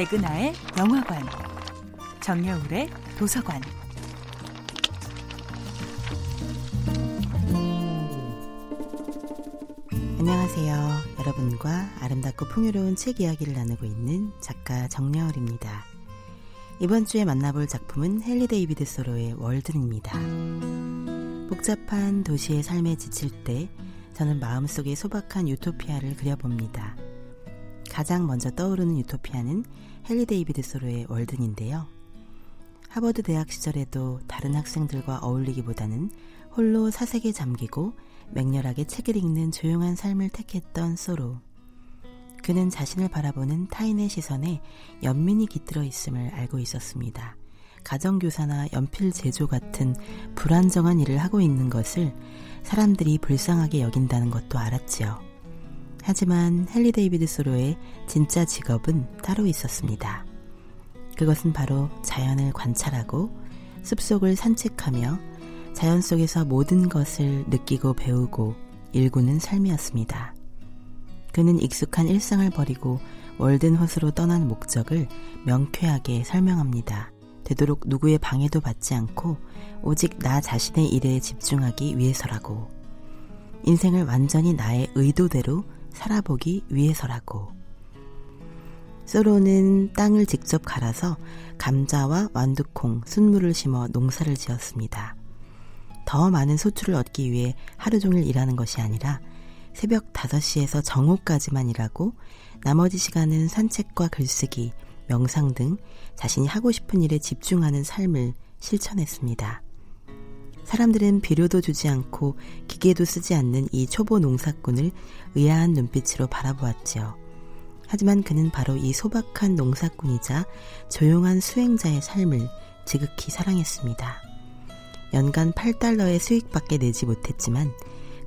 백은하의 영화관, 정여울의 도서관. 안녕하세요. 여러분과 아름답고 풍요로운 책 이야기를 나누고 있는 작가 정여울입니다. 이번 주에 만나볼 작품은 헨리 데이비드 소로의 월든입니다. 복잡한 도시의 삶에 지칠 때 저는 마음속에 소박한 유토피아를 그려봅니다. 가장 먼저 떠오르는 유토피아는 헨리 데이비드 소로의 월든인데요. 하버드 대학 시절에도 다른 학생들과 어울리기보다는 홀로 사색에 잠기고 맹렬하게 책을 읽는 조용한 삶을 택했던 소로. 그는 자신을 바라보는 타인의 시선에 연민이 깃들어 있음을 알고 있었습니다. 가정교사나 연필 제조 같은 불안정한 일을 하고 있는 것을 사람들이 불쌍하게 여긴다는 것도 알았지요. 하지만 헨리 데이비드 소로의 진짜 직업은 따로 있었습니다. 그것은 바로 자연을 관찰하고 숲속을 산책하며 자연 속에서 모든 것을 느끼고 배우고 일구는 삶이었습니다. 그는 익숙한 일상을 버리고 월든 호수로 떠난 목적을 명쾌하게 설명합니다. 되도록 누구의 방해도 받지 않고 오직 나 자신의 일에 집중하기 위해서라고. 인생을 완전히 나의 의도대로 살아보기 위해서라고. 소로는 땅을 직접 갈아서 감자와 완두콩, 순무를 심어 농사를 지었습니다. 더 많은 소출을 얻기 위해 하루 종일 일하는 것이 아니라 새벽 5시에서 정오까지만 일하고 나머지 시간은 산책과 글쓰기, 명상 등 자신이 하고 싶은 일에 집중하는 삶을 실천했습니다. 사람들은 비료도 주지 않고 기계도 쓰지 않는 이 초보 농사꾼을 의아한 눈빛으로 바라보았지요. 하지만 그는 바로 이 소박한 농사꾼이자 조용한 수행자의 삶을 지극히 사랑했습니다. 연간 8달러의 수익밖에 내지 못했지만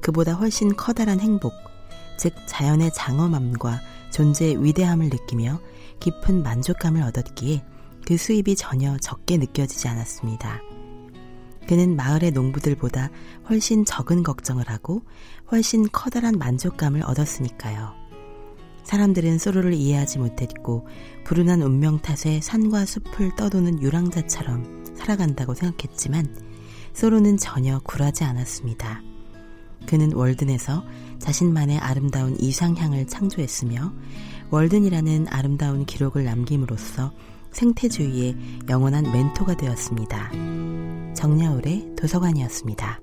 그보다 훨씬 커다란 행복, 즉 자연의 장엄함과 존재의 위대함을 느끼며 깊은 만족감을 얻었기에 그 수입이 전혀 적게 느껴지지 않았습니다. 그는 마을의 농부들보다 훨씬 적은 걱정을 하고 훨씬 커다란 만족감을 얻었으니까요. 사람들은 소로를 이해하지 못했고 불운한 운명 탓에 산과 숲을 떠도는 유랑자처럼 살아간다고 생각했지만 소로는 전혀 굴하지 않았습니다. 그는 월든에서 자신만의 아름다운 이상향을 창조했으며 월든이라는 아름다운 기록을 남김으로써 생태주의의 영원한 멘토가 되었습니다. 정야울의 도서관이었습니다.